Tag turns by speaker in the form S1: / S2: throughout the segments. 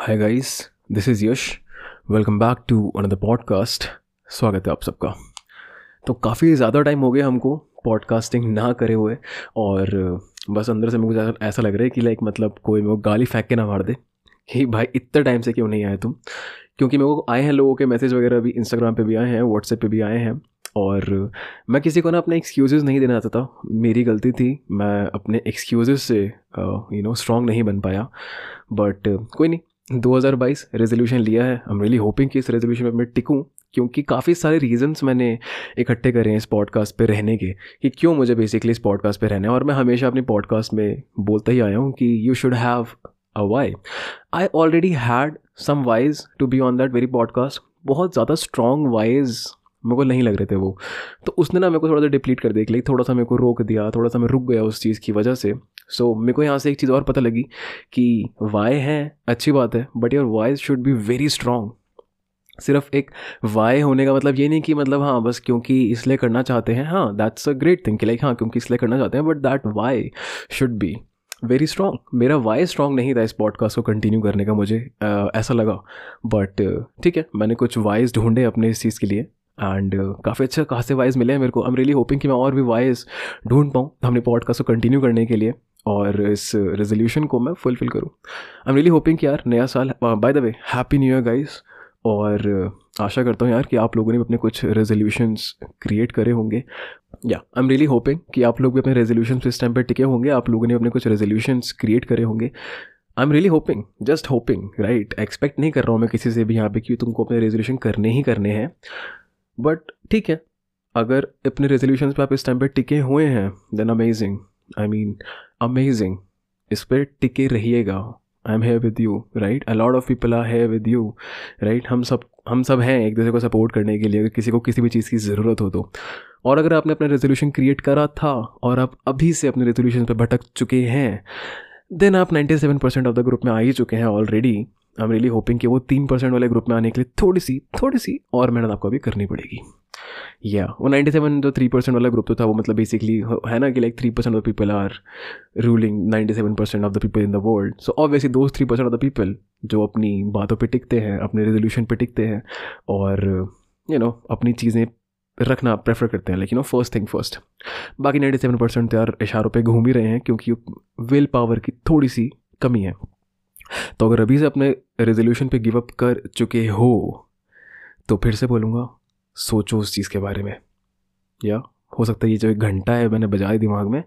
S1: Hi guys this is Yash welcome back to another podcast स्वागत है आप सबका। तो काफ़ी ज़्यादा टाइम हो गया हमको पॉडकास्टिंग ना करे हुए और बस अंदर से मेरे को ऐसा लग रहा है कि लाइक मतलब कोई मेरे को गाली फेंक के ना मार दे कि भाई इतने टाइम से क्यों नहीं आए तुम? क्योंकि मेरे को आए हैं लोगों के मैसेज वगैरह भी इंस्टाग्राम पे भी आए हैं व्हाट्सएप पे भी आए हैं और मैं किसी को ना अपने एक्सक्यूज़ नहीं देना चाहता। मेरी गलती थी, मैं अपने एक्सक्यूज़ से यू नो स्ट्रॉन्ग नहीं बन पाया। बट कोई नहीं। 2022 रेजोल्यूशन लिया है। आई एम रियली होपिंग कि इस रेजोल्यूशन में मैं टिकूँ, क्योंकि काफ़ी सारे रीजंस मैंने इकट्ठे करे हैं इस पॉडकास्ट पे रहने के, कि क्यों मुझे बेसिकली इस पॉडकास्ट पे रहना है। और मैं हमेशा अपनी पॉडकास्ट में बोलता ही आया हूँ कि you should have a why I already had some whys to be on that very podcast बहुत ज़्यादा स्ट्रॉन्ग वाइज मेरे को नहीं लग रहे थे वो। तो उसने ना मेरे को थोड़ा सा डिप्लीट कर दिया थोड़ा सा मेरे को रोक दिया थोड़ा सा मैं रुक गया उस चीज़ की वजह से। सो so, मेरे को यहाँ से एक चीज़ और पता लगी कि वाई है अच्छी बात है but your whys should be very strong सिर्फ़ एक वाई होने का मतलब ये नहीं कि मतलब हाँ बस क्योंकि इसलिए करना चाहते हैं हाँ दैट्स अ ग्रेट थिंग कि लाइक हाँ क्योंकि इसलिए करना चाहते हैं but that why should be very strong मेरा वाई स्ट्रॉन्ग नहीं था इस पॉडकास्ट को कंटिन्यू करने का मुझे आ, ऐसा लगा। बट ठीक है मैंने कुछ वाइज ढूंढे अपने इस चीज़ के लिए। एंड uh, काफ़ी अच्छा खासे वाइज मिले हैं मेरे को। आई एम रियली होपिंग कि मैं और भी वाइज ढूंढ पाऊँ अपने पॉडकास्ट को कंटिन्यू करने के लिए और इस रेजोल्यूशन को मैं फुलफिल करूँ। आई एम रियली होपिंग कि यार नया साल by the way happy new year guys और uh, आशा करता हूँ यार कि आप लोगों ने अपने कुछ रेजोल्यूशंस क्रिएट करे होंगे। या आई एम रियली होपिंग कि आप लोग भी अपने रेजोल्यूशन इस टाइम पर टिके होंगे। आप लोगों ने अपने कुछ रेजोल्यूशंस क्रिएट करे होंगे। I am really hoping just hoping right expect नहीं कर रहा हूँ मैं किसी से भी यहाँ पे कि तुमको अपने रेजोल्यूशन करने ही करने हैं। बट ठीक है। अगर अपने रेजोल्यूशन पे आप इस टाइम पे टिके हुए हैं then amazing I mean amazing इस पर टिके रहिएगा। I am here with you right a lot of people are here with you right हम सब हम सब हैं एक दूसरे को सपोर्ट करने के लिए, अगर किसी को किसी भी चीज़ की ज़रूरत हो तो। और अगर आपने अपना रेजोल्यूशन क्रिएट करा था, और आप अभी से अपने रेजोल्यूशन पर भटक चुके हैं देन आप 97 परसेंट ऑफ़ द ग्रुप में आ ही चुके हैं already I am really hoping कि वो तीन परसेंट वाले ग्रुप में आने के लिए थोड़ी सी थोड़ी सी और मेहनत आपको अभी करनी पड़ेगी। या वो नाइन्टी सेवन जो थ्री परसेंट वाला ग्रुप तो था वो मतलब बेसिकली है ना कि like three percent of the people are ruling ninety seven percent of the people in the world so obviously though three percent of the people जो अपनी बातों पर टिकते हैं अपने रेजोल्यूशन पर टिकते हैं और यू you नो know, अपनी चीज़ें रखना प्रेफर करते हैं लेकिन नो फ़र्स्ट थिंग फ़र्स्ट बाकी नाइन्टी सेवन परसेंट तो यार इशारों पे घूम ही रहे हैं क्योंकि विल पावर की थोड़ी सी कमी है। तो अगर अभी से अपने रेजोल्यूशन पे गिव अप कर चुके हो तो फिर से बोलूँगा, सोचो उस चीज़ के बारे में। या, हो सकता है ये जो एक घंटा है मैंने बजाए दिमाग में,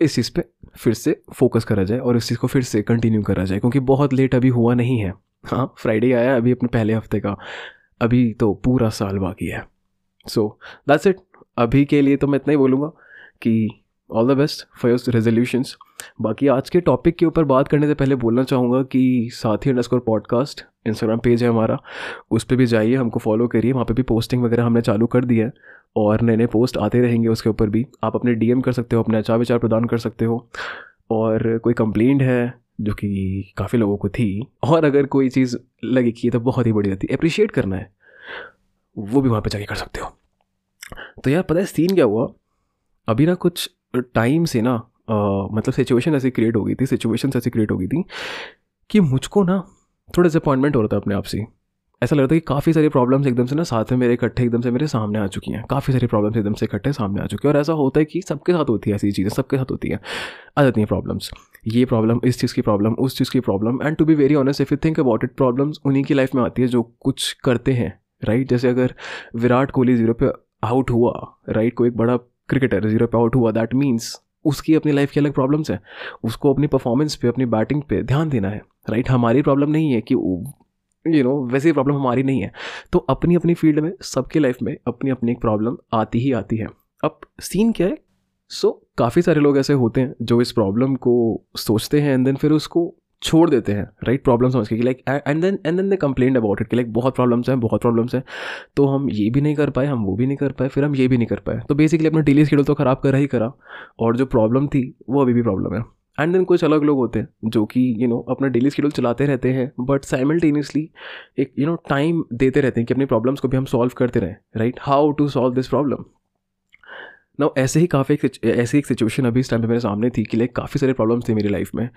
S1: इस चीज़ पे फिर से फोकस करा जाए और इस चीज़ को फिर से कंटिन्यू करा जाए, क्योंकि बहुत लेट अभी हुआ नहीं है। हाँ फ्राइडे आया अभी अपने पहले हफ़्ते का। अभी तो पूरा साल बाकी है। सो दैट्स इट अभी के लिए तो मैं इतना ही बोलूँगा कि all the best for your resolutions बाकी आज के टॉपिक के ऊपर बात करने से पहले बोलना चाहूँगा कि साथी अंडरस्कोर पॉडकास्ट इंस्टाग्राम पेज है हमारा। उस पर भी जाइए, हमको फॉलो करिए। वहाँ पे भी पोस्टिंग वगैरह हमने चालू कर दिया है और नए नए पोस्ट आते रहेंगे उसके ऊपर भी। आप अपने डीएम कर सकते हो, अपने अच्छा विचार प्रदान कर सकते हो। और कोई कंप्लेंट है, जो कि काफ़ी लोगों को थी, और अगर कोई चीज़ लगी कि तो बहुत ही बढ़िया थी अप्रिशिएट करना है, वो भी वहाँ पे जाके कर सकते हो। तो यार पता है सीन क्या हुआ? अभी ना कुछ टाइम से ना मतलब सिचुएशन ऐसी क्रिएट हो गई थी सिचुएशन ऐसी क्रिएट हो गई थी कि मुझको ना थोड़ा डिसअपॉइंटमेंट हो रहा था अपने आप से। ऐसा लगता है कि काफ़ी सारी प्रॉब्लम्स एकदम से ना साथ में मेरे इकट्ठे एकदम से मेरे सामने आ चुकी हैं। काफ़ी सारी प्रॉब्लम्स एकदम से इकट्ठे सामने आ चुकी हैं और ऐसा होता है कि सबके साथ होती है ऐसी चीज़ें, सबके साथ होती हैं। आ जाती हैं प्रॉब्लम्स ये प्रॉब्लम इस चीज़ की प्रॉब्लम उस चीज़ की problem and to be very honest if you think about it problems उन्हीं की लाइफ में आती है जो कुछ करते हैं राइट जैसे अगर विराट कोहली ज़ीरो पे आउट हुआ राइट कोई एक बड़ा क्रिकेटर ज़ीरो पे आउट हुआ दैट मीन्स उसकी अपनी लाइफ की अलग प्रॉब्लम्स हैं। उसको अपनी परफॉर्मेंस पे अपनी बैटिंग पे ध्यान देना है राइट हमारी प्रॉब्लम नहीं है कि यू नो वैसी प्रॉब्लम हमारी नहीं है। तो अपनी अपनी फ़ील्ड में सबके लाइफ में अपनी अपनी एक प्रॉब्लम आती ही आती है। अब सीन क्या है? सो so, काफ़ी सारे लोग ऐसे होते हैं जो इस प्रॉब्लम को सोचते हैं एंड देन फिर उसको छोड़ देते हैं राइट प्रॉब्लम समझ के like and then and then they complain about it कि लाइक बहुत प्रॉब्लम्स हैं, बहुत प्रॉब्लम्स हैं। तो हम ये भी नहीं कर पाए, हम वो भी नहीं कर पाए, फिर हम ये भी नहीं कर पाए। तो बेसिकली अपना डेली शेड्यूल तो ख़राब करा ही करा। और जो प्रॉब्लम थी, वो अभी भी प्रॉब्लम है। एंड देन कुछ अलग लोग होते हैं, जो कि यू नो अपना डेली शेड्यूल चलाते रहते हैं बट साइमल्टेनियसली एक यू नो टाइम देते रहते हैं कि अपनी प्रॉब्लम्स को भी हम सॉल्व करते रहें right how to solve this problem ना ऐसे ही काफ़ी एक ऐसी एक सिचुएशन अभी इस टाइम पे मेरे सामने थी कि लाइक काफ़ी सारे प्रॉब्लम्स थे मेरी लाइफ में।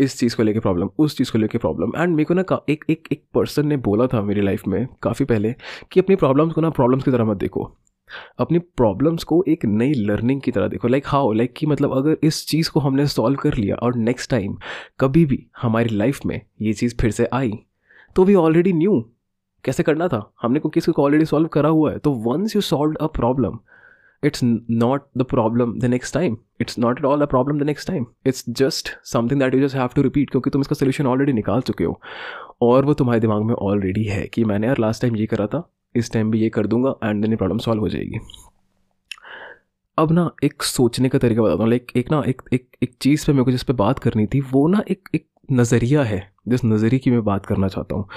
S1: इस चीज़ को लेके प्रॉब्लम उस चीज़ को लेके प्रॉब्लम एंड मेरे को ना एक एक एक पर्सन ने बोला था मेरी लाइफ में काफ़ी पहले कि अपनी प्रॉब्लम्स को ना प्रॉब्लम्स की तरह मत देखो। अपनी प्रॉब्लम्स को एक नई लर्निंग की तरह देखो। लाइक हाउ लाइक कि मतलब अगर इस चीज़ को हमने सॉल्व कर लिया और नेक्स्ट टाइम कभी भी हमारी लाइफ में ये चीज़ फिर से आई तो वी ऑलरेडी न्यू कैसे करना था। हमने को किसी को ऑलरेडी सॉल्व करा हुआ है। तो once you solve a problem it's not the problem the next time. It's not at all a problem the next time. It's just something that you just have to repeat क्योंकि तुम इसका solution already निकाल चुके हो। और वो तुम्हारे दिमाग में ऑलरेडी है कि मैंने यार लास्ट टाइम ये करा था, इस टाइम भी ये कर दूँगा एंड देन ये प्रॉब्लम सॉल्व हो जाएगी। अब ना एक सोचने का तरीका बताता हूँ। लाइक एक ना एक एक एक चीज़ पे मेरे को जिस पे बात करनी थी, वो ना एक एक नज़रिया है, जिस नज़रिए की मैं बात करना चाहता हूँ।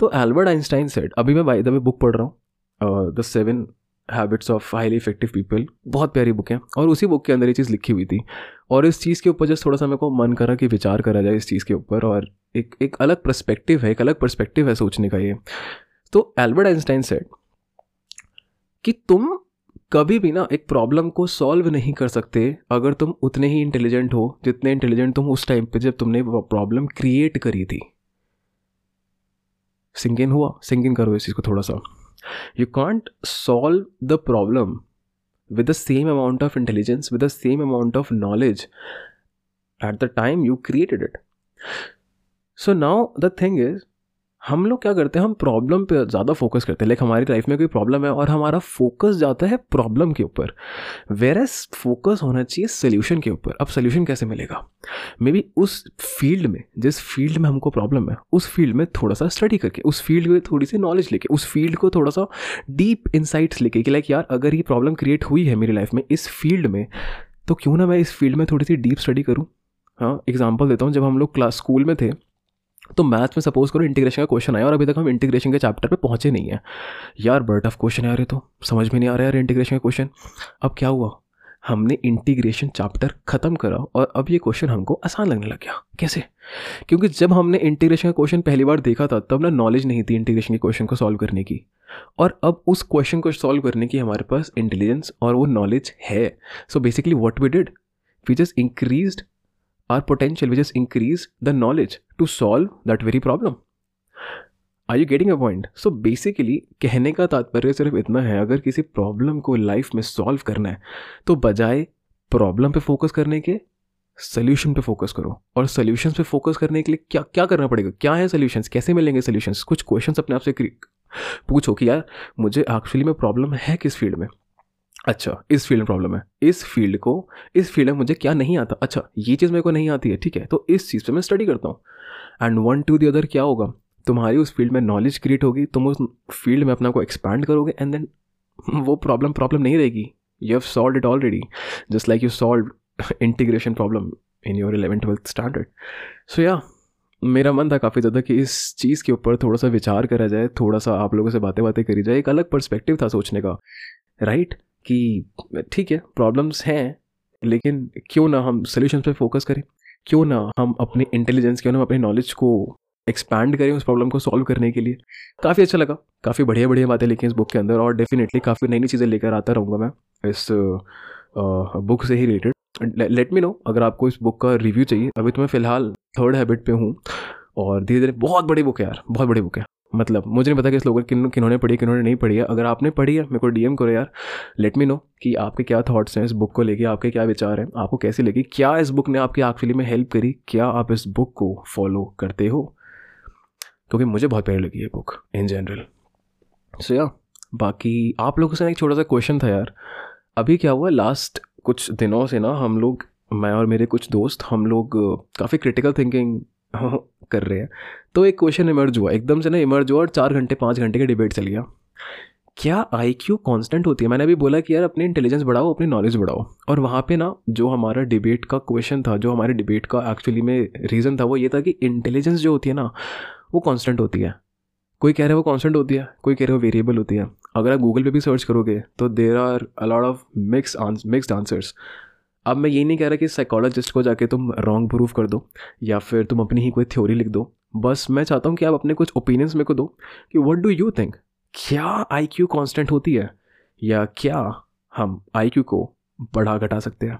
S1: तो एल्बर्ट आइंस्टाइन सेट अभी मैं बाई द बुक पढ़ रहा हूँ the seven habits of highly effective people बहुत प्यारी बुक है। और उसी बुक के अंदर ये चीज़ लिखी हुई थी। और इस चीज़ के ऊपर जस्ट थोड़ा सा मेरे को मन करा कि विचार करा जाए इस चीज़ के ऊपर। और एक एक अलग परस्पेक्टिव है, एक अलग परस्पेक्टिव है सोचने का ये। तो एल्बर्ट आइंस्टाइन सेट कि तुम कभी भी ना एक प्रॉब्लम को सॉल्व नहीं कर सकते अगर तुम उतने ही इंटेलिजेंट हो, जितने इंटेलिजेंट तुम उस टाइम पे जब तुमने प्रॉब्लम क्रिएट करी थी। सिंगिन हुआ? सिंगिन करो इस चीज़ को थोड़ा सा। You can't solve the problem with the same amount of intelligence, with the same amount of knowledge at the time you created it. So now the thing is, हम लोग क्या करते हैं, हम प्रॉब्लम पे ज़्यादा फोकस करते हैं। लाइक हमारी लाइफ में कोई प्रॉब्लम है और हमारा फोकस जाता है प्रॉब्लम के ऊपर। वेर एज फोकस होना चाहिए सोल्यूशन के ऊपर। अब सोल्यूशन कैसे मिलेगा? मे बी उस फ़ील्ड में, जिस फ़ील्ड में हमको प्रॉब्लम है, उस फ़ील्ड में थोड़ा सा स्टडी करके, उस फ़ील्ड में थोड़ी सी नॉलेज लेके, उस फ़ील्ड को थोड़ा सा डीप इंसाइट्स लेके कि लाइक यार, अगर ये प्रॉब्लम क्रिएट हुई है मेरी लाइफ में, इस फ़ील्ड में तो क्यों ना मैं इस फ़ील्ड में थोड़ी सी डीप स्टडी करूँ? हाँ एग्ज़ाम्पल देता हूँ। जब हम लोग क्लास स्कूल में थे तो मैथ्स में सपोज़ करो इंटीग्रेशन का क्वेश्चन आया और अभी तक हम इंटीग्रेशन के चैप्टर पे पहुँचे नहीं हैं। यार बर्ट ऑफ़ क्वेश्चन आ रहे तो। समझ में नहीं आ रहा यार इंटीग्रेशन का क्वेश्चन अब क्या हुआ? हमने इंटीग्रेशन चैप्टर ख़त्म करा और अब ये क्वेश्चन हमको आसान लगने लग गया। कैसे? क्योंकि जब हमने इंटीग्रेशन का क्वेश्चन पहली बार देखा था, तब ना नॉलेज नहीं थी इंटीग्रेशन के क्वेश्चन को सॉल्व करने की। और अब उस क्वेश्चन को सॉल्व करने की हमारे पास इंटेलिजेंस और वो नॉलेज है। So basically what we did we just increase our potential, we just increase the knowledge to solve that very problem. Are you getting a point so basically कहने का तात्पर्य सिर्फ़ इतना है अगर किसी प्रॉब्लम को लाइफ में सॉल्व करना है तो बजाय प्रॉब्लम पे फोकस करने के सोल्यूशन पे फोकस करो। और सोल्यूशन पे फोकस करने के लिए क्या क्या करना पड़ेगा? क्या है सोल्यूशंस कैसे मिलेंगे सोल्यूशंस कुछ क्वेश्चंस अपने आप से पूछो कि यार मुझे एक्चुअली में प्रॉब्लम है किस फ़ील्ड में? अच्छा इस फ़ील्ड में प्रॉब्लम है। इस फ़ील्ड को, इस फ़ील्ड में मुझे क्या नहीं आता? अच्छा ये चीज़ मेरे को नहीं आती है, ठीक है तो इस चीज़ पे मैं स्टडी करता हूँ। And one to the other क्या होगा? तुम्हारी उस फ़ील्ड में नॉलेज क्रिएट होगी, तुम उस फ़ील्ड में अपना को एक्सपैंड करोगे एंड देन वो प्रॉब्लम प्रॉब्लम नहीं रहेगी। You have solve it already just like you solve integration problem in your eleven twelfth standard so या मेरा मन था काफ़ी ज़्यादा कि इस चीज़ के ऊपर थोड़ा सा विचार करा जाए, थोड़ा सा आप लोगों से बातें बातें करी जाए, एक अलग पर्सपेक्टिव था सोचने का राइट right? कि ठीक है प्रॉब्लम्स हैं, लेकिन क्यों ना हम सोल्यूशन पे फोकस करें? क्यों ना हम अपने इंटेलिजेंस क्यों ना हम अपने नॉलेज को एक्सपैंड करें उस प्रॉब्लम को सॉल्व करने के लिए? काफ़ी अच्छा लगा। काफ़ी बढ़िया बढ़िया बातें लिखी इस बुक के अंदर और डेफिनेटली काफ़ी नई नई चीज़ें लेकर आता रहूँगा मैं इस बुक से ही रिलेटेड लेट मी नो अगर आपको इस बुक का रिव्यू चाहिए। अभी तो मैं फ़िलहाल थर्ड हैबिट पे हूँ और धीरे धीरे बहुत बड़ी बुक है यार, बहुत बड़ी बुक है। मतलब मुझे नहीं पता कि इस लोगों किन किन्होंने पढ़ी किन्होंने नहीं पढ़ी है। अगर आपने पढ़ी है, मेरे को डीएम करो यार। लेट मी नो कि आपके क्या थॉट्स हैं इस बुक को लेके, आपके क्या विचार हैं, आपको कैसी लगी, क्या इस बुक ने आपकी एक्चुअली में हेल्प करी, क्या आप इस बुक को फॉलो करते हो? क्योंकि मुझे बहुत प्यारी लगी है बुक इन जनरल सो या बाकी आप लोगों से एक छोटा सा क्वेश्चन था यार। अभी क्या हुआ लास्ट कुछ दिनों से ना हम लोग, मैं और मेरे कुछ दोस्त, हम लोग काफ़ी क्रिटिकल थिंकिंग कर रहे हैं। तो एक क्वेश्चन इमर्ज हुआ, एकदम से ना इमर्ज हुआ और चार घंटे, पाँच घंटे का डिबेट चल गया क्या आई क्यू कॉन्स्टेंट होती है? मैंने अभी बोला कि यार अपनी इंटेलिजेंस बढ़ाओ, अपनी नॉलेज बढ़ाओ। और वहाँ पे ना जो हमारा डिबेट का क्वेश्चन था, जो हमारे डिबेट का एक्चुअली में रीज़न था, वो ये था कि इंटेलिजेंस जो होती है ना, वो कॉन्स्टेंट होती है। कोई कह रहे है वो कॉन्स्टेंट होती है, कोई कह रहे हो वेरिएबल होती है। अगर आप गूगल पे भी सर्च करोगे तो there are a lot of mix mixed answers अब मैं ये नहीं कह रहा कि साइकोलॉजिस्ट को जाके तुम रॉन्ग प्रूफ कर दो, या फिर तुम अपनी ही कोई थ्योरी लिख दो। बस मैं चाहता हूँ कि आप अपने कुछ ओपिनियंस मेरे को दो कि वट डू यू थिंक क्या आई क्यू कॉन्स्टेंट होती है? या क्या हम आई क्यू को बढ़ा घटा सकते हैं?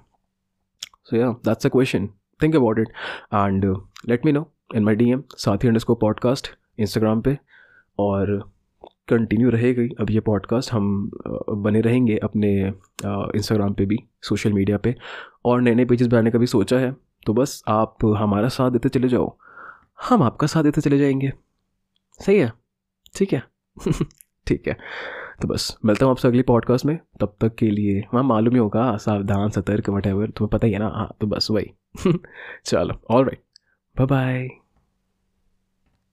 S1: सो या that's a question think about it and let me know in my D M साथी अंडर पॉडकास्ट इंस्टाग्राम पे, और कंटिन्यू रहेगी। अब ये पॉडकास्ट हम बने रहेंगे अपने इंस्टाग्राम पे भी सोशल मीडिया पे। और नए नए पेजेस बनाने का भी सोचा है। तो बस आप हमारा साथ देते चले जाओ। हम आपका साथ देते चले जाएँगे। सही है? ठीक है? ठीक है। तो बस, मिलता हूँ आपसे अगली पॉडकास्ट में। तब तक के लिए, वहाँ मालूम ही होगा, सावधान, सतर्क वट एवर तुम्हें पता ही है ना। हाँ तो बस वही। चलो ऑल राइट बाय बाय